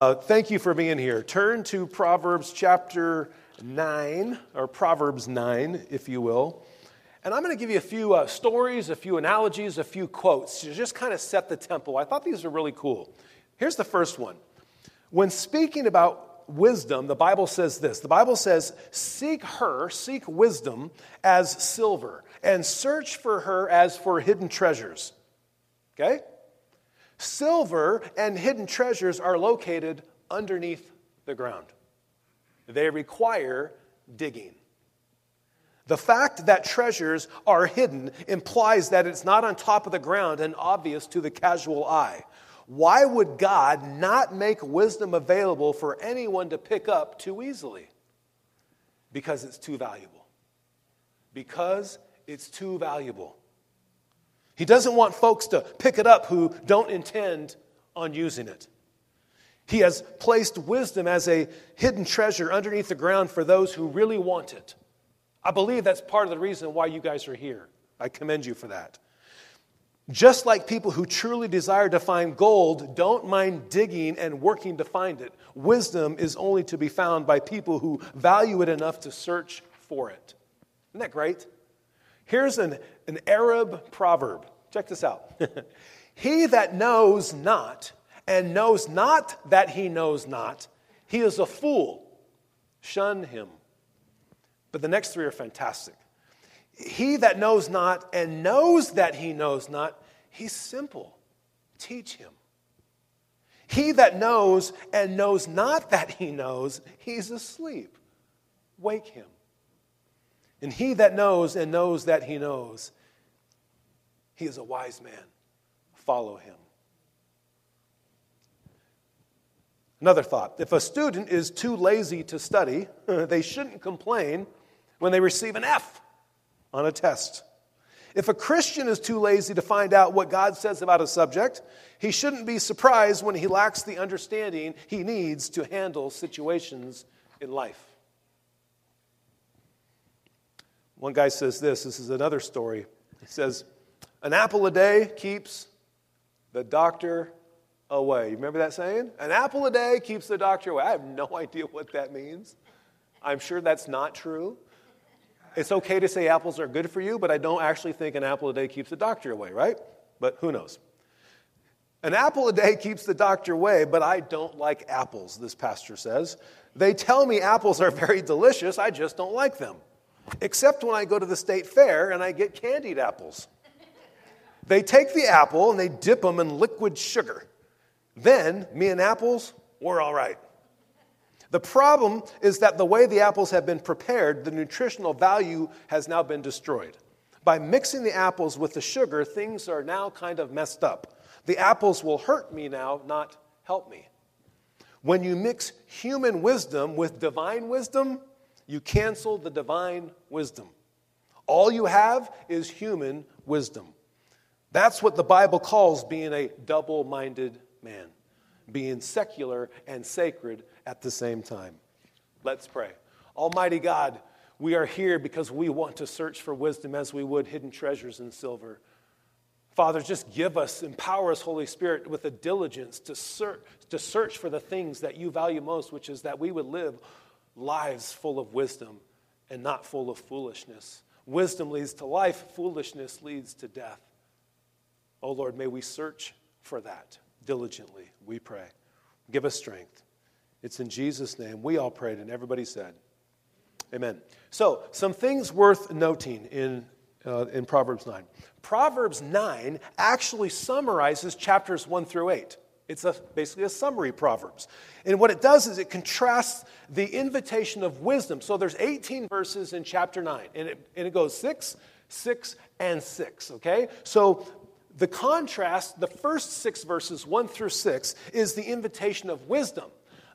Uh, thank you for being here. Turn to Proverbs chapter 9, or Proverbs 9, if you will. And I'm going to give you a few uh, stories, a few analogies, a few quotes to just kind of set the tempo. I thought these were really cool. Here's the first one. When speaking about wisdom, the Bible says this the Bible says, Seek her, seek wisdom as silver, and search for her as for hidden treasures. Okay? Silver and hidden treasures are located underneath the ground. They require digging. The fact that treasures are hidden implies that it's not on top of the ground and obvious to the casual eye. Why would God not make wisdom available for anyone to pick up too easily? Because it's too valuable. Because it's too valuable. He doesn't want folks to pick it up who don't intend on using it. He has placed wisdom as a hidden treasure underneath the ground for those who really want it. I believe that's part of the reason why you guys are here. I commend you for that. Just like people who truly desire to find gold don't mind digging and working to find it, wisdom is only to be found by people who value it enough to search for it. Isn't that great? Here's an, an Arab proverb. Check this out. he that knows not, and knows not that he knows not, he is a fool. Shun him. But the next three are fantastic. He that knows not and knows that he knows not, he's simple. Teach him. He that knows and knows not that he knows, he's asleep. Wake him. And he that knows and knows that he knows, he is a wise man. Follow him. Another thought if a student is too lazy to study, they shouldn't complain when they receive an F on a test. If a Christian is too lazy to find out what God says about a subject, he shouldn't be surprised when he lacks the understanding he needs to handle situations in life. One guy says this this is another story. He says, An apple a day keeps the doctor away. You remember that saying? An apple a day keeps the doctor away. I have no idea what that means. I'm sure that's not true. It's okay to say apples are good for you, but I don't actually think an apple a day keeps the doctor away, right? But who knows? An apple a day keeps the doctor away, but I don't like apples, this pastor says. They tell me apples are very delicious, I just don't like them except when I go to the state fair and I get candied apples. They take the apple and they dip them in liquid sugar. Then, me and apples, we're all right. The problem is that the way the apples have been prepared, the nutritional value has now been destroyed. By mixing the apples with the sugar, things are now kind of messed up. The apples will hurt me now, not help me. When you mix human wisdom with divine wisdom, you cancel the divine wisdom. All you have is human wisdom. That's what the Bible calls being a double minded man, being secular and sacred at the same time. Let's pray. Almighty God, we are here because we want to search for wisdom as we would hidden treasures in silver. Father, just give us, empower us, Holy Spirit, with a diligence to search, to search for the things that you value most, which is that we would live lives full of wisdom and not full of foolishness. Wisdom leads to life, foolishness leads to death. Oh Lord, may we search for that diligently, we pray. Give us strength. It's in Jesus' name. We all prayed, and everybody said, Amen. So, some things worth noting in, uh, in Proverbs 9. Proverbs 9 actually summarizes chapters 1 through 8. It's a, basically a summary Proverbs. And what it does is it contrasts the invitation of wisdom. So there's 18 verses in chapter 9, and it, and it goes 6, 6, and 6, okay? So the contrast, the first six verses, 1 through 6, is the invitation of wisdom.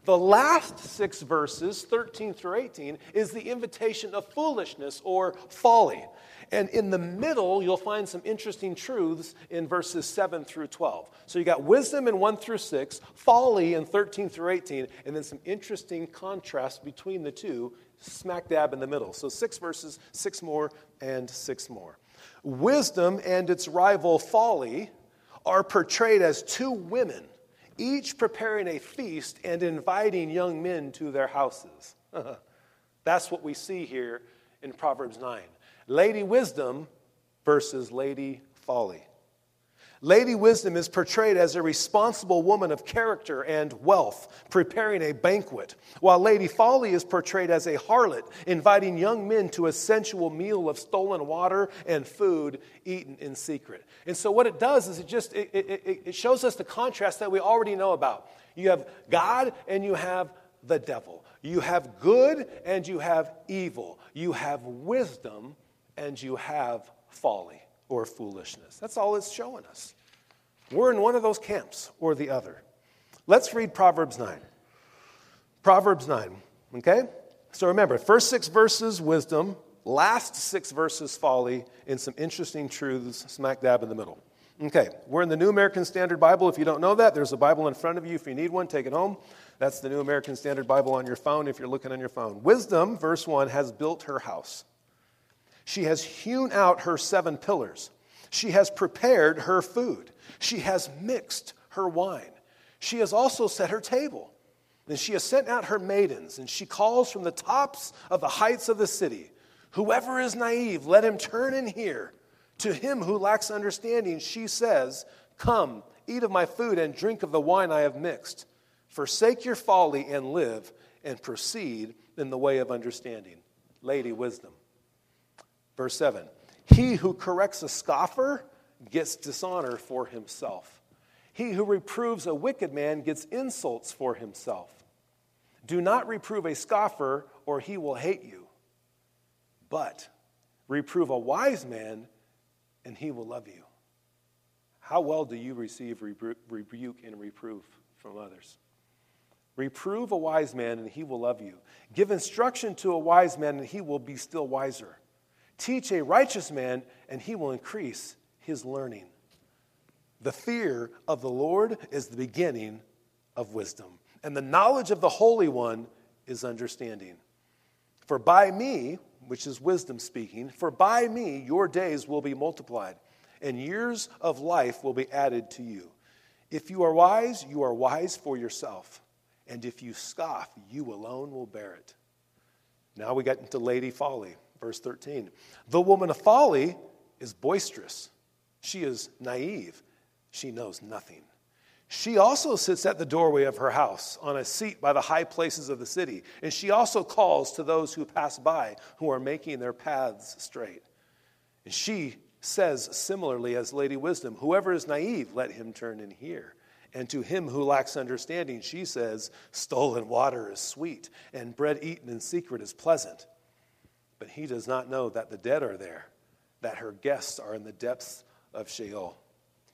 The last six verses, 13 through 18, is the invitation of foolishness or folly. And in the middle, you'll find some interesting truths in verses 7 through 12. So you got wisdom in 1 through 6, folly in 13 through 18, and then some interesting contrast between the two, smack dab in the middle. So six verses, six more, and six more. Wisdom and its rival folly are portrayed as two women each preparing a feast and inviting young men to their houses. That's what we see here in Proverbs 9. Lady Wisdom versus Lady Folly. Lady Wisdom is portrayed as a responsible woman of character and wealth, preparing a banquet, while Lady Folly is portrayed as a harlot, inviting young men to a sensual meal of stolen water and food eaten in secret. And so, what it does is it just it, it, it shows us the contrast that we already know about. You have God and you have the devil. You have good and you have evil. You have wisdom and you have folly or foolishness. That's all it's showing us. We're in one of those camps or the other. Let's read Proverbs 9. Proverbs 9, okay? So remember, first six verses, wisdom, last six verses, folly, and some interesting truths smack dab in the middle. Okay, we're in the New American Standard Bible. If you don't know that, there's a Bible in front of you. If you need one, take it home. That's the New American Standard Bible on your phone if you're looking on your phone. Wisdom, verse 1, has built her house. She has hewn out her seven pillars. She has prepared her food. She has mixed her wine. She has also set her table. And she has sent out her maidens, and she calls from the tops of the heights of the city Whoever is naive, let him turn and hear. To him who lacks understanding, she says, Come, eat of my food and drink of the wine I have mixed. Forsake your folly and live, and proceed in the way of understanding. Lady Wisdom. Verse 7 He who corrects a scoffer gets dishonor for himself. He who reproves a wicked man gets insults for himself. Do not reprove a scoffer, or he will hate you. But reprove a wise man, and he will love you. How well do you receive rebuke and reproof from others? Reprove a wise man, and he will love you. Give instruction to a wise man, and he will be still wiser. Teach a righteous man, and he will increase his learning. The fear of the Lord is the beginning of wisdom, and the knowledge of the Holy One is understanding. For by me, which is wisdom speaking, for by me your days will be multiplied, and years of life will be added to you. If you are wise, you are wise for yourself, and if you scoff, you alone will bear it. Now we get into Lady Folly, verse 13. The woman of folly is boisterous she is naive. She knows nothing. She also sits at the doorway of her house on a seat by the high places of the city. And she also calls to those who pass by who are making their paths straight. And she says, similarly as Lady Wisdom, Whoever is naive, let him turn and hear. And to him who lacks understanding, she says, Stolen water is sweet, and bread eaten in secret is pleasant. But he does not know that the dead are there, that her guests are in the depths of Sheol.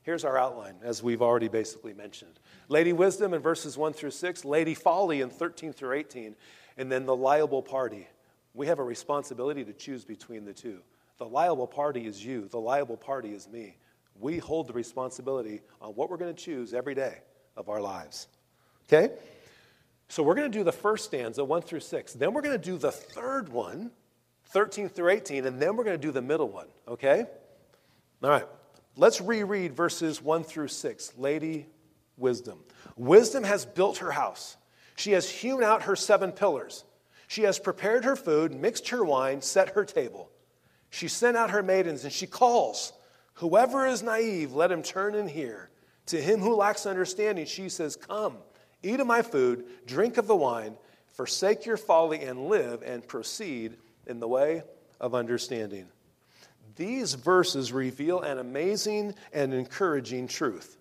Here's our outline, as we've already basically mentioned Lady Wisdom in verses 1 through 6, Lady Folly in 13 through 18, and then the liable party. We have a responsibility to choose between the two. The liable party is you, the liable party is me. We hold the responsibility on what we're going to choose every day of our lives. Okay? So we're going to do the first stanza, 1 through 6. Then we're going to do the third one, 13 through 18, and then we're going to do the middle one. Okay? All right. Let's reread verses 1 through 6. Lady Wisdom. Wisdom has built her house. She has hewn out her seven pillars. She has prepared her food, mixed her wine, set her table. She sent out her maidens, and she calls. Whoever is naive, let him turn and hear. To him who lacks understanding, she says, Come, eat of my food, drink of the wine, forsake your folly, and live, and proceed in the way of understanding. These verses reveal an amazing and encouraging truth.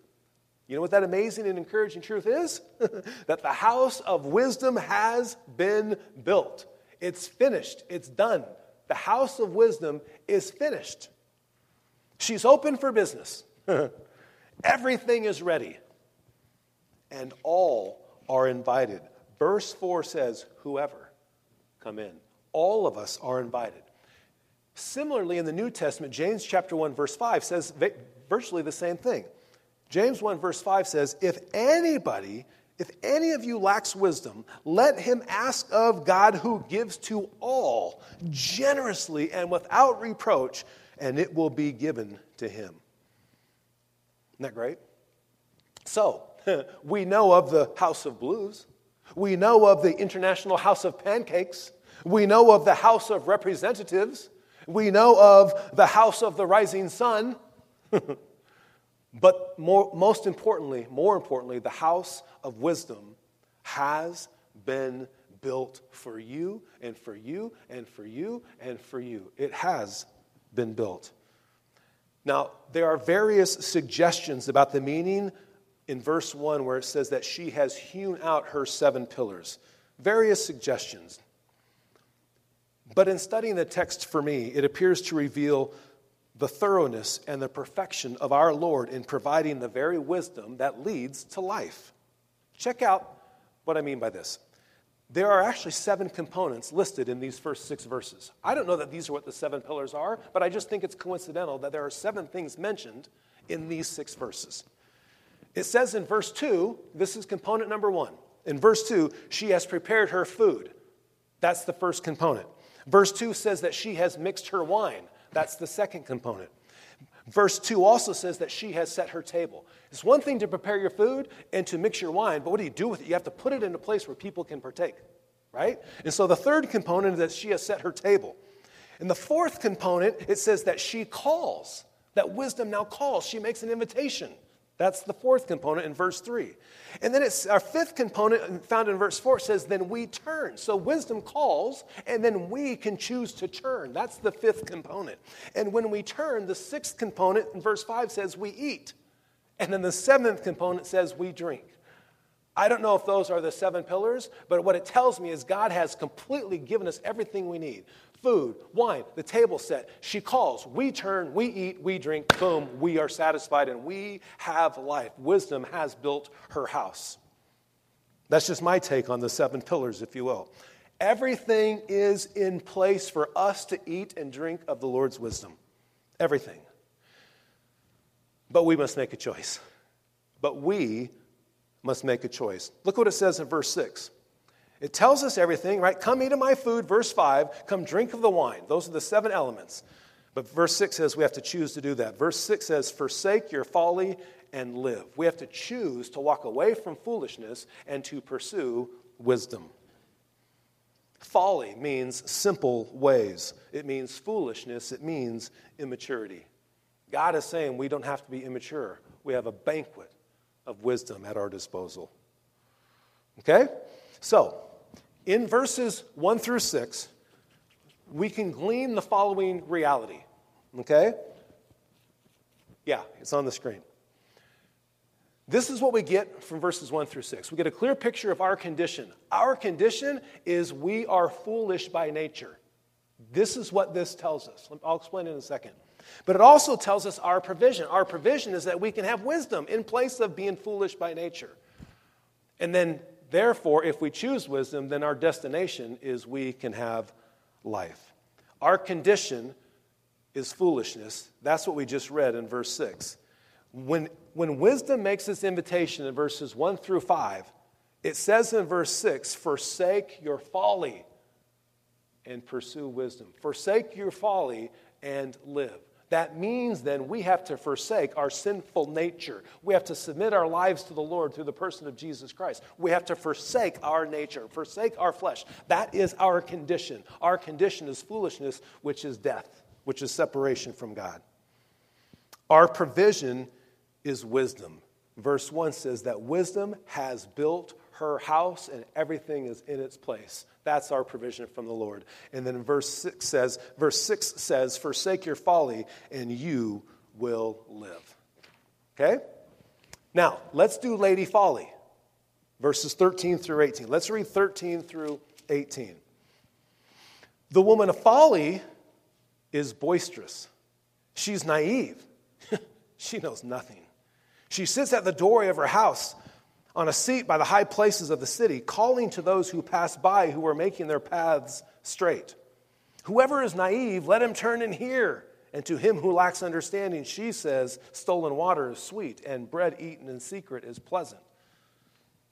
You know what that amazing and encouraging truth is? that the house of wisdom has been built. It's finished, it's done. The house of wisdom is finished. She's open for business. Everything is ready. And all are invited. Verse 4 says, Whoever, come in. All of us are invited. Similarly, in the New Testament, James chapter 1, verse 5 says virtually the same thing. James 1, verse 5 says, If anybody, if any of you lacks wisdom, let him ask of God who gives to all generously and without reproach, and it will be given to him. Isn't that great? So, we know of the House of Blues. We know of the International House of Pancakes. We know of the House of Representatives. We know of the House of the Rising Sun. but more, most importantly, more importantly, the House of Wisdom has been built for you and for you and for you and for you. It has been built. Now, there are various suggestions about the meaning in verse 1 where it says that she has hewn out her seven pillars. Various suggestions. But in studying the text for me, it appears to reveal the thoroughness and the perfection of our Lord in providing the very wisdom that leads to life. Check out what I mean by this. There are actually seven components listed in these first six verses. I don't know that these are what the seven pillars are, but I just think it's coincidental that there are seven things mentioned in these six verses. It says in verse 2, this is component number one. In verse 2, she has prepared her food. That's the first component. Verse 2 says that she has mixed her wine. That's the second component. Verse 2 also says that she has set her table. It's one thing to prepare your food and to mix your wine, but what do you do with it? You have to put it in a place where people can partake, right? And so the third component is that she has set her table. And the fourth component, it says that she calls, that wisdom now calls. She makes an invitation. That's the fourth component in verse 3. And then it's our fifth component found in verse 4 says, then we turn. So wisdom calls, and then we can choose to turn. That's the fifth component. And when we turn, the sixth component in verse 5 says we eat. And then the seventh component says we drink. I don't know if those are the seven pillars, but what it tells me is God has completely given us everything we need food, wine, the table set. She calls, we turn, we eat, we drink, boom, we are satisfied and we have life. Wisdom has built her house. That's just my take on the seven pillars, if you will. Everything is in place for us to eat and drink of the Lord's wisdom. Everything. But we must make a choice. But we must make a choice. Look what it says in verse 6. It tells us everything, right? Come eat of my food, verse 5. Come drink of the wine. Those are the seven elements. But verse 6 says we have to choose to do that. Verse 6 says, Forsake your folly and live. We have to choose to walk away from foolishness and to pursue wisdom. Folly means simple ways, it means foolishness, it means immaturity. God is saying we don't have to be immature, we have a banquet of wisdom at our disposal. Okay? So, in verses 1 through 6, we can glean the following reality. Okay? Yeah, it's on the screen. This is what we get from verses 1 through 6. We get a clear picture of our condition. Our condition is we are foolish by nature. This is what this tells us. I'll explain in a second. But it also tells us our provision. Our provision is that we can have wisdom in place of being foolish by nature. And then Therefore, if we choose wisdom, then our destination is we can have life. Our condition is foolishness. That's what we just read in verse 6. When, when wisdom makes this invitation in verses 1 through 5, it says in verse 6 Forsake your folly and pursue wisdom. Forsake your folly and live. That means then we have to forsake our sinful nature. We have to submit our lives to the Lord through the person of Jesus Christ. We have to forsake our nature, forsake our flesh. That is our condition. Our condition is foolishness, which is death, which is separation from God. Our provision is wisdom. Verse 1 says that wisdom has built her house and everything is in its place. That's our provision from the Lord. And then verse 6 says, verse 6 says, forsake your folly and you will live. Okay? Now, let's do Lady Folly. Verses 13 through 18. Let's read 13 through 18. The woman of folly is boisterous. She's naive. she knows nothing. She sits at the doorway of her house on a seat by the high places of the city, calling to those who pass by who are making their paths straight. Whoever is naive, let him turn and hear. And to him who lacks understanding, she says, Stolen water is sweet, and bread eaten in secret is pleasant.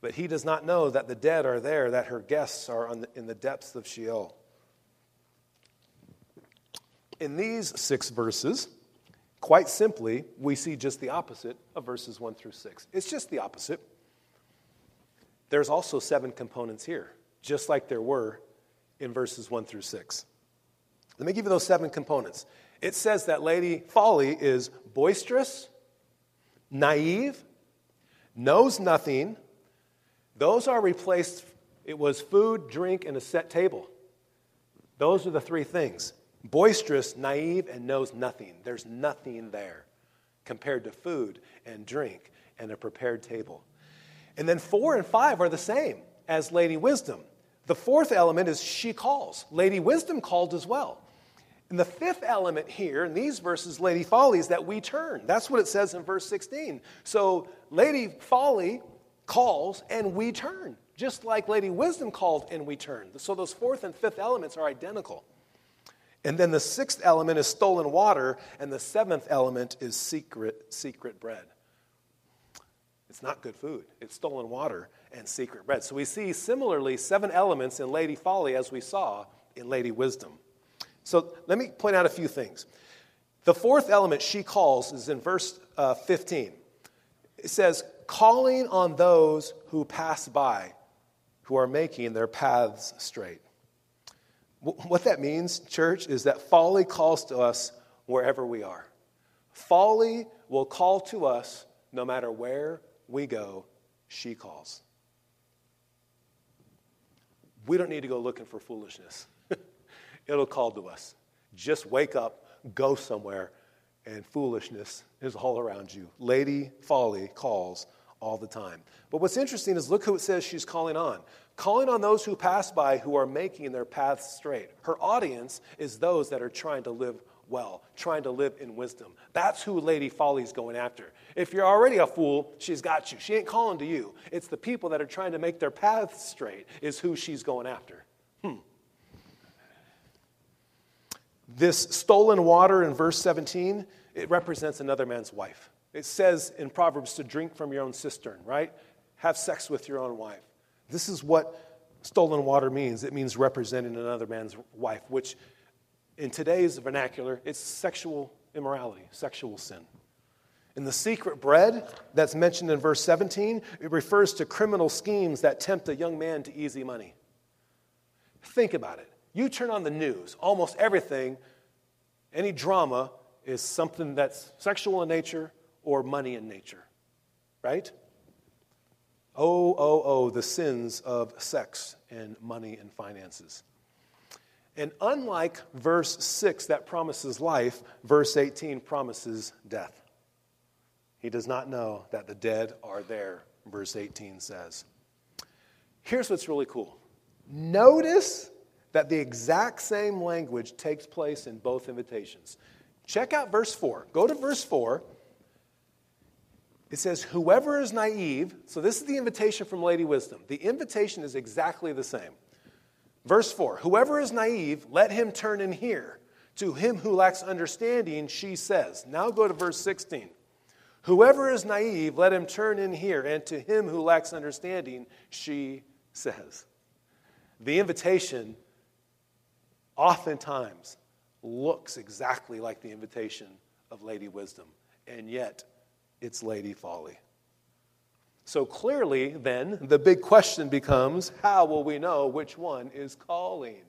But he does not know that the dead are there, that her guests are the, in the depths of Sheol. In these six verses, Quite simply, we see just the opposite of verses 1 through 6. It's just the opposite. There's also seven components here, just like there were in verses 1 through 6. Let me give you those seven components. It says that Lady Folly is boisterous, naive, knows nothing. Those are replaced, it was food, drink, and a set table. Those are the three things boisterous, naive, and knows nothing. There's nothing there compared to food and drink and a prepared table. And then four and five are the same as Lady Wisdom. The fourth element is she calls. Lady Wisdom called as well. And the fifth element here in these verses, Lady Folly, is that we turn. That's what it says in verse 16. So Lady Folly calls and we turn, just like Lady Wisdom called and we turn. So those fourth and fifth elements are identical. And then the sixth element is stolen water, and the seventh element is secret, secret bread. It's not good food. It's stolen water and secret bread. So we see similarly seven elements in Lady Folly as we saw in Lady Wisdom. So let me point out a few things. The fourth element she calls is in verse uh, 15. It says, calling on those who pass by, who are making their paths straight. What that means, church, is that folly calls to us wherever we are. Folly will call to us no matter where we go, she calls. We don't need to go looking for foolishness it'll call to us. Just wake up, go somewhere, and foolishness is all around you. Lady Folly calls all the time. But what's interesting is look who it says she's calling on. Calling on those who pass by who are making their paths straight. Her audience is those that are trying to live well, trying to live in wisdom. That's who Lady Folly's going after. If you're already a fool, she's got you. She ain't calling to you. It's the people that are trying to make their paths straight is who she's going after. Hmm. This stolen water in verse 17, it represents another man's wife. It says in Proverbs to drink from your own cistern, right? Have sex with your own wife. This is what stolen water means. It means representing another man's wife, which in today's vernacular, it's sexual immorality, sexual sin. In the secret bread that's mentioned in verse 17, it refers to criminal schemes that tempt a young man to easy money. Think about it. You turn on the news, almost everything, any drama is something that's sexual in nature or money in nature, right? Oh, oh, oh, the sins of sex and money and finances. And unlike verse 6 that promises life, verse 18 promises death. He does not know that the dead are there, verse 18 says. Here's what's really cool notice that the exact same language takes place in both invitations. Check out verse 4. Go to verse 4. It says, Whoever is naive, so this is the invitation from Lady Wisdom. The invitation is exactly the same. Verse 4 Whoever is naive, let him turn and hear. To him who lacks understanding, she says. Now go to verse 16. Whoever is naive, let him turn and hear. And to him who lacks understanding, she says. The invitation oftentimes looks exactly like the invitation of Lady Wisdom, and yet it's Lady Folly. So clearly, then, the big question becomes how will we know which one is calling?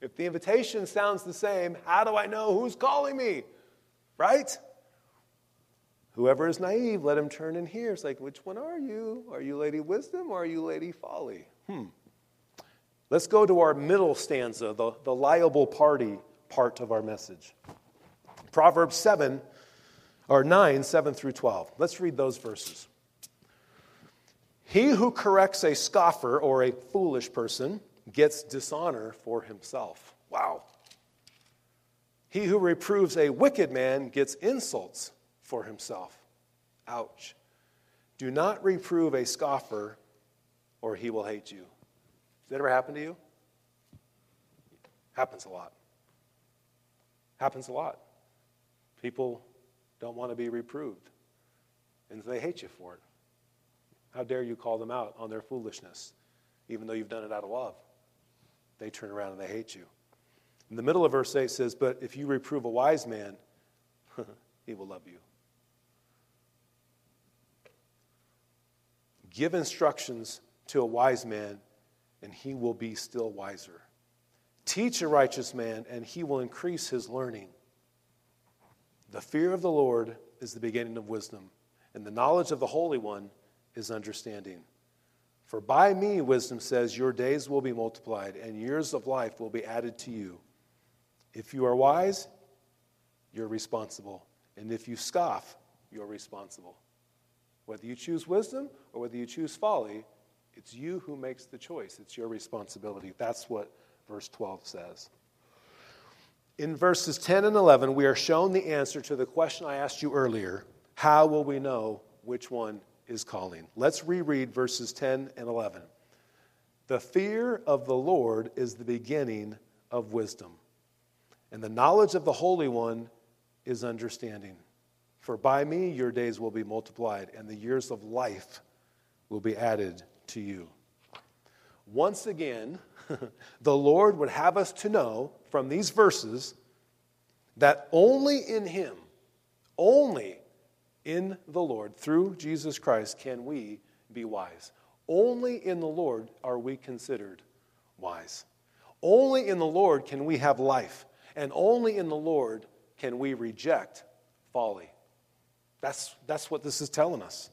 If the invitation sounds the same, how do I know who's calling me? Right? Whoever is naive, let him turn and hear. It's like, which one are you? Are you Lady Wisdom or are you Lady Folly? Hmm. Let's go to our middle stanza, the, the liable party part of our message. Proverbs 7, or 9, 7 through 12. Let's read those verses. He who corrects a scoffer or a foolish person gets dishonor for himself. Wow. He who reproves a wicked man gets insults for himself. Ouch. Do not reprove a scoffer, or he will hate you. Does that ever happen to you? Happens a lot. Happens a lot. People don't want to be reproved, and they hate you for it. How dare you call them out on their foolishness, even though you've done it out of love? They turn around and they hate you. In the middle of verse 8 says, But if you reprove a wise man, he will love you. Give instructions to a wise man, and he will be still wiser. Teach a righteous man, and he will increase his learning. The fear of the Lord is the beginning of wisdom, and the knowledge of the Holy One is understanding. For by me, wisdom says, your days will be multiplied, and years of life will be added to you. If you are wise, you're responsible. And if you scoff, you're responsible. Whether you choose wisdom or whether you choose folly, it's you who makes the choice. It's your responsibility. That's what verse 12 says. In verses 10 and 11, we are shown the answer to the question I asked you earlier how will we know which one is calling? Let's reread verses 10 and 11. The fear of the Lord is the beginning of wisdom, and the knowledge of the Holy One is understanding. For by me your days will be multiplied, and the years of life will be added to you. Once again, the Lord would have us to know from these verses that only in Him, only in the Lord, through Jesus Christ, can we be wise. Only in the Lord are we considered wise. Only in the Lord can we have life, and only in the Lord can we reject folly. That's, that's what this is telling us.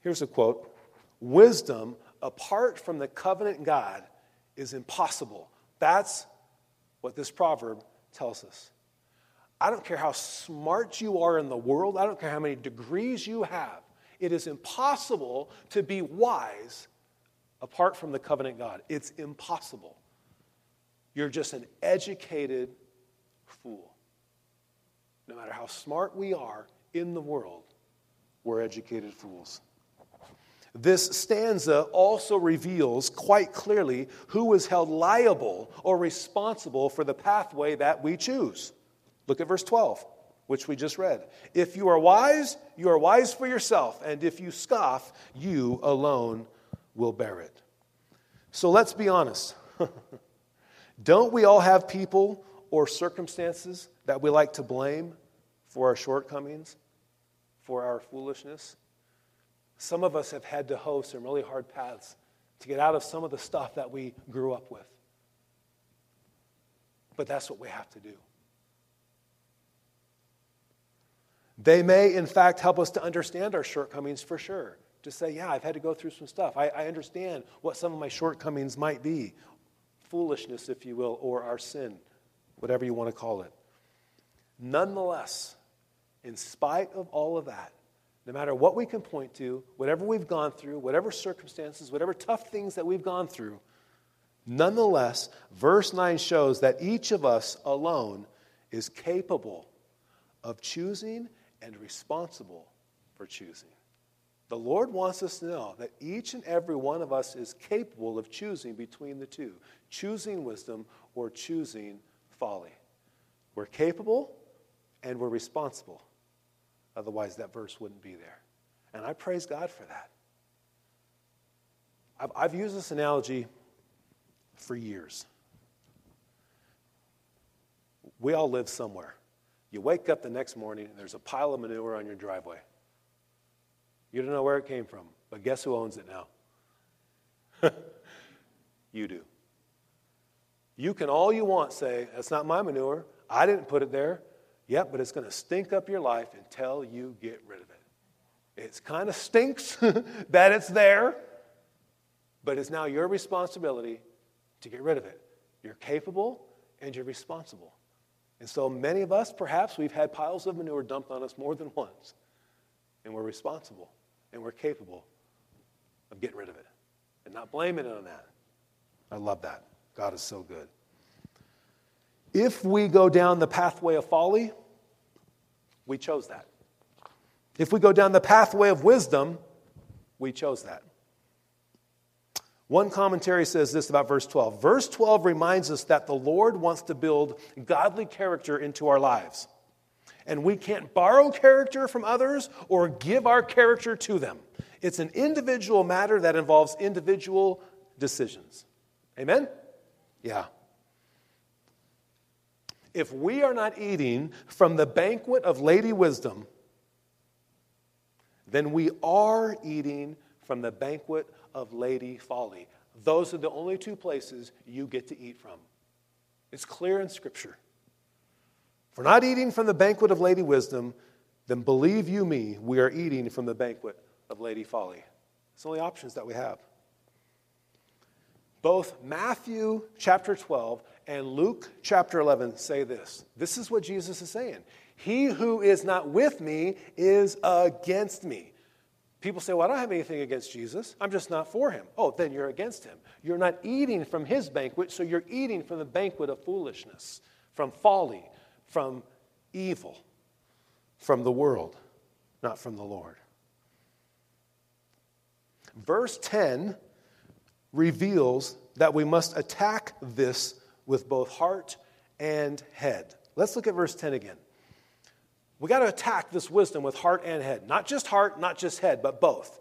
Here's a quote Wisdom apart from the covenant God is impossible. That's what this proverb tells us. I don't care how smart you are in the world, I don't care how many degrees you have. It is impossible to be wise apart from the covenant God. It's impossible. You're just an educated fool. No matter how smart we are in the world, we're educated fools. This stanza also reveals quite clearly who is held liable or responsible for the pathway that we choose. Look at verse 12, which we just read. If you are wise, you are wise for yourself, and if you scoff, you alone will bear it. So let's be honest. Don't we all have people or circumstances that we like to blame for our shortcomings, for our foolishness? Some of us have had to hoe some really hard paths to get out of some of the stuff that we grew up with. But that's what we have to do. They may, in fact, help us to understand our shortcomings for sure. To say, yeah, I've had to go through some stuff. I, I understand what some of my shortcomings might be foolishness, if you will, or our sin, whatever you want to call it. Nonetheless, in spite of all of that, no matter what we can point to, whatever we've gone through, whatever circumstances, whatever tough things that we've gone through, nonetheless, verse 9 shows that each of us alone is capable of choosing and responsible for choosing. The Lord wants us to know that each and every one of us is capable of choosing between the two choosing wisdom or choosing folly. We're capable and we're responsible. Otherwise, that verse wouldn't be there. And I praise God for that. I've, I've used this analogy for years. We all live somewhere. You wake up the next morning and there's a pile of manure on your driveway. You don't know where it came from, but guess who owns it now? you do. You can all you want say, That's not my manure. I didn't put it there. Yep, but it's going to stink up your life until you get rid of it. It kind of stinks that it's there, but it's now your responsibility to get rid of it. You're capable and you're responsible. And so many of us, perhaps, we've had piles of manure dumped on us more than once, and we're responsible and we're capable of getting rid of it and not blaming it on that. I love that. God is so good. If we go down the pathway of folly, we chose that. If we go down the pathway of wisdom, we chose that. One commentary says this about verse 12. Verse 12 reminds us that the Lord wants to build godly character into our lives. And we can't borrow character from others or give our character to them. It's an individual matter that involves individual decisions. Amen? Yeah. if we are not eating from the banquet of Lady Wisdom, then we are eating from the banquet of Lady Folly. Those are the only two places you get to eat from. It's clear in Scripture. If we're not eating from the banquet of Lady Wisdom, then believe you me, we are eating from the banquet of Lady Folly. It's the only options that we have. Both Matthew chapter 12 and Luke chapter 11 say this. This is what Jesus is saying. He who is not with me is against me. People say, Well, I don't have anything against Jesus. I'm just not for him. Oh, then you're against him. You're not eating from his banquet, so you're eating from the banquet of foolishness, from folly, from evil, from the world, not from the Lord. Verse 10 reveals that we must attack this with both heart and head. Let's look at verse 10 again. We got to attack this wisdom with heart and head. Not just heart, not just head, but both.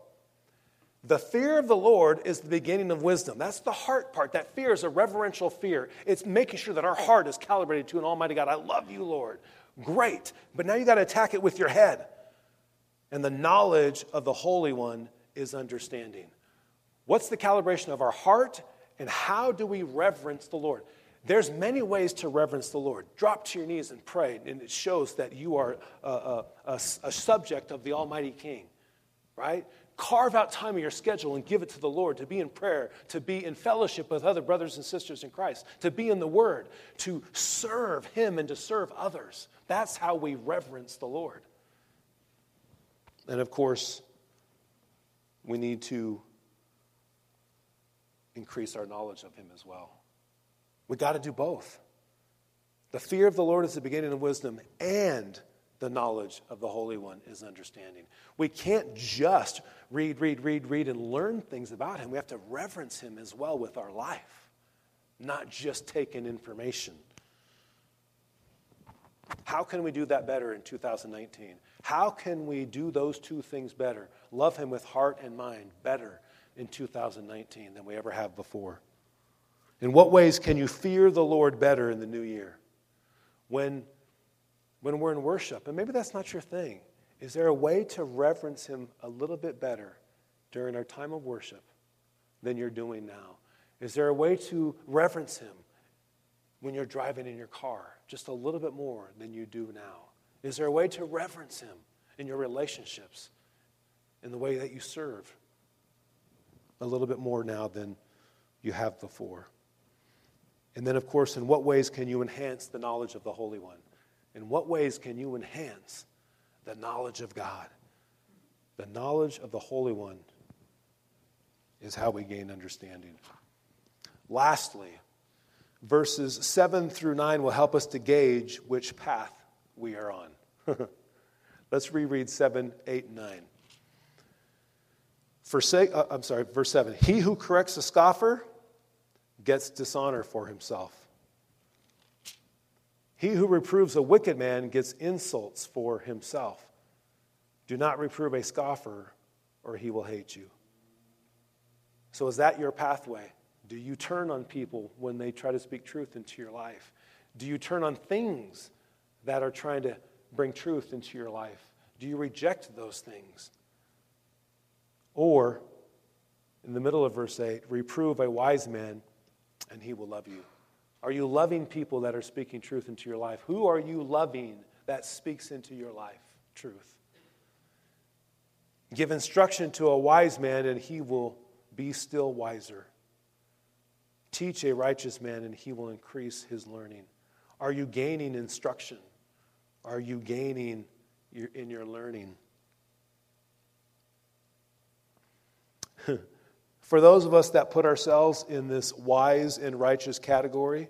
The fear of the Lord is the beginning of wisdom. That's the heart part. That fear is a reverential fear. It's making sure that our heart is calibrated to an Almighty God. I love you, Lord. Great. But now you got to attack it with your head. And the knowledge of the Holy One is understanding. What's the calibration of our heart and how do we reverence the Lord? There's many ways to reverence the Lord. Drop to your knees and pray, and it shows that you are a, a, a, a subject of the Almighty King, right? Carve out time in your schedule and give it to the Lord to be in prayer, to be in fellowship with other brothers and sisters in Christ, to be in the Word, to serve Him and to serve others. That's how we reverence the Lord. And of course, we need to increase our knowledge of Him as well. We got to do both. The fear of the Lord is the beginning of wisdom, and the knowledge of the Holy One is understanding. We can't just read, read, read, read, and learn things about Him. We have to reverence Him as well with our life, not just take in information. How can we do that better in 2019? How can we do those two things better? Love Him with heart and mind better in 2019 than we ever have before. In what ways can you fear the Lord better in the new year? When, when we're in worship, and maybe that's not your thing, is there a way to reverence Him a little bit better during our time of worship than you're doing now? Is there a way to reverence Him when you're driving in your car just a little bit more than you do now? Is there a way to reverence Him in your relationships, in the way that you serve, a little bit more now than you have before? And then, of course, in what ways can you enhance the knowledge of the Holy One? In what ways can you enhance the knowledge of God? The knowledge of the Holy One is how we gain understanding. Lastly, verses 7 through 9 will help us to gauge which path we are on. Let's reread 7, 8, and 9. Forsake, uh, I'm sorry, verse 7. He who corrects a scoffer gets dishonor for himself. He who reproves a wicked man gets insults for himself. Do not reprove a scoffer, or he will hate you. So, is that your pathway? Do you turn on people when they try to speak truth into your life? Do you turn on things that are trying to bring truth into your life? Do you reject those things? Or, in the middle of verse 8, reprove a wise man and he will love you. Are you loving people that are speaking truth into your life? Who are you loving that speaks into your life truth? Give instruction to a wise man, and he will be still wiser. Teach a righteous man, and he will increase his learning. Are you gaining instruction? Are you gaining in your learning? For those of us that put ourselves in this wise and righteous category,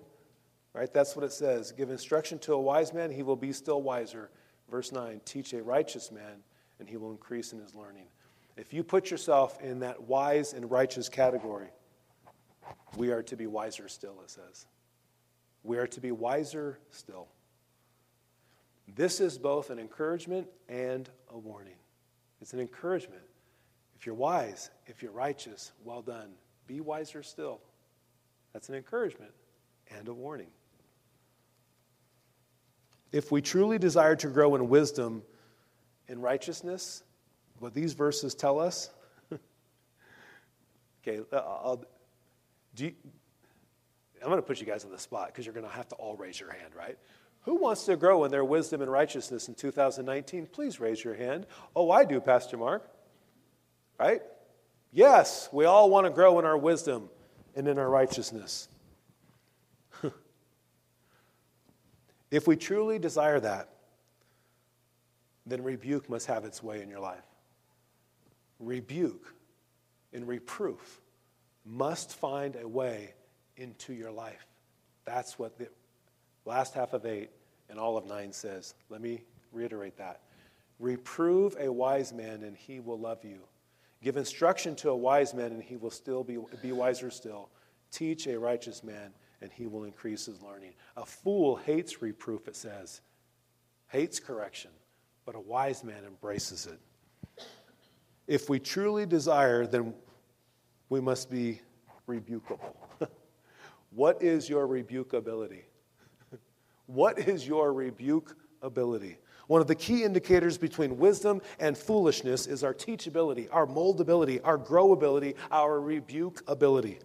right, that's what it says. Give instruction to a wise man, he will be still wiser. Verse 9 Teach a righteous man, and he will increase in his learning. If you put yourself in that wise and righteous category, we are to be wiser still, it says. We are to be wiser still. This is both an encouragement and a warning. It's an encouragement if you're wise, if you're righteous, well done. Be wiser still. That's an encouragement and a warning. If we truly desire to grow in wisdom and righteousness, what these verses tell us. okay, uh, I'll, you, I'm going to put you guys on the spot because you're going to have to all raise your hand, right? Who wants to grow in their wisdom and righteousness in 2019? Please raise your hand. Oh, I do, Pastor Mark. Right? Yes, we all want to grow in our wisdom and in our righteousness. if we truly desire that, then rebuke must have its way in your life. Rebuke and reproof must find a way into your life. That's what the last half of 8 and all of 9 says. Let me reiterate that. Reprove a wise man, and he will love you. Give instruction to a wise man, and he will still be, be wiser still. Teach a righteous man, and he will increase his learning. A fool hates reproof, it says, hates correction, but a wise man embraces it. If we truly desire, then we must be rebukable. what is your rebukability? what is your rebukability? One of the key indicators between wisdom and foolishness is our teachability, our moldability, our growability, our rebukability.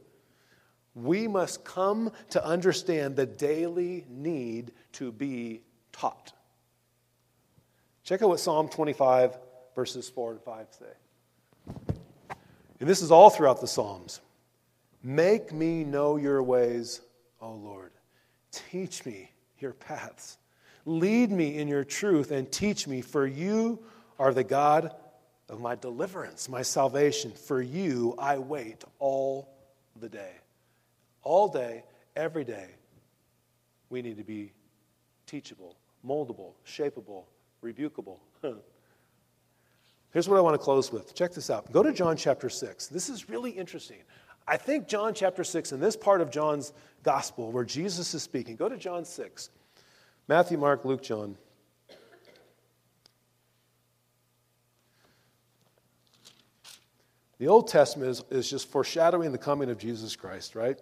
We must come to understand the daily need to be taught. Check out what Psalm 25, verses 4 and 5 say. And this is all throughout the Psalms. Make me know your ways, O Lord. Teach me your paths. Lead me in your truth and teach me, for you are the God of my deliverance, my salvation. For you I wait all the day. All day, every day, we need to be teachable, moldable, shapeable, rebukable. Here's what I want to close with. Check this out. Go to John chapter 6. This is really interesting. I think John chapter 6, in this part of John's gospel where Jesus is speaking, go to John 6. Matthew, Mark, Luke, John. The Old Testament is, is just foreshadowing the coming of Jesus Christ, right?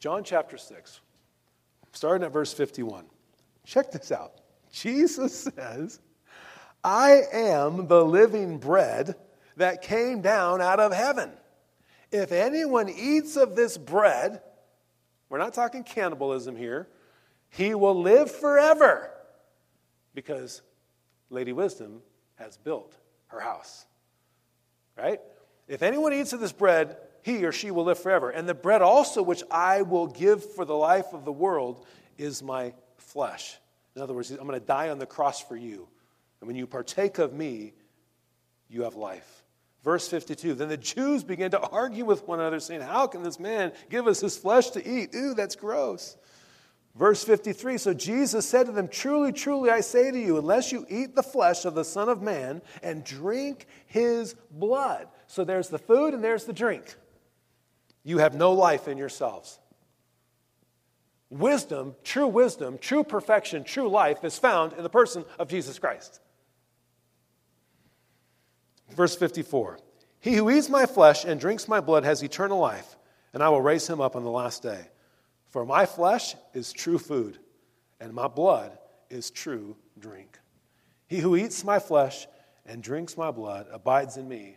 John chapter 6, starting at verse 51. Check this out. Jesus says, I am the living bread that came down out of heaven. If anyone eats of this bread, we're not talking cannibalism here, he will live forever because Lady Wisdom has built her house. Right? If anyone eats of this bread, he or she will live forever. And the bread also, which I will give for the life of the world, is my flesh. In other words, I'm going to die on the cross for you. And when you partake of me, you have life. Verse 52 Then the Jews began to argue with one another, saying, How can this man give us his flesh to eat? Ooh, that's gross. Verse 53 So Jesus said to them, Truly, truly, I say to you, unless you eat the flesh of the Son of Man and drink his blood. So there's the food and there's the drink. You have no life in yourselves. Wisdom, true wisdom, true perfection, true life is found in the person of Jesus Christ. Verse 54 He who eats my flesh and drinks my blood has eternal life, and I will raise him up on the last day. For my flesh is true food, and my blood is true drink. He who eats my flesh and drinks my blood abides in me,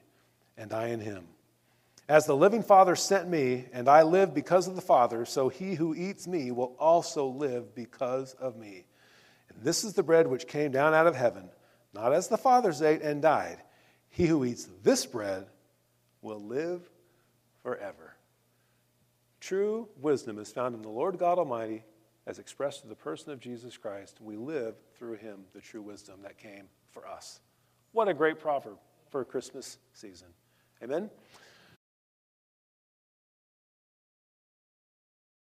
and I in him. As the living Father sent me, and I live because of the Father, so he who eats me will also live because of me. And this is the bread which came down out of heaven, not as the fathers ate and died. He who eats this bread will live forever. True wisdom is found in the Lord God Almighty as expressed in the person of Jesus Christ. We live through him the true wisdom that came for us. What a great proverb for Christmas season. Amen?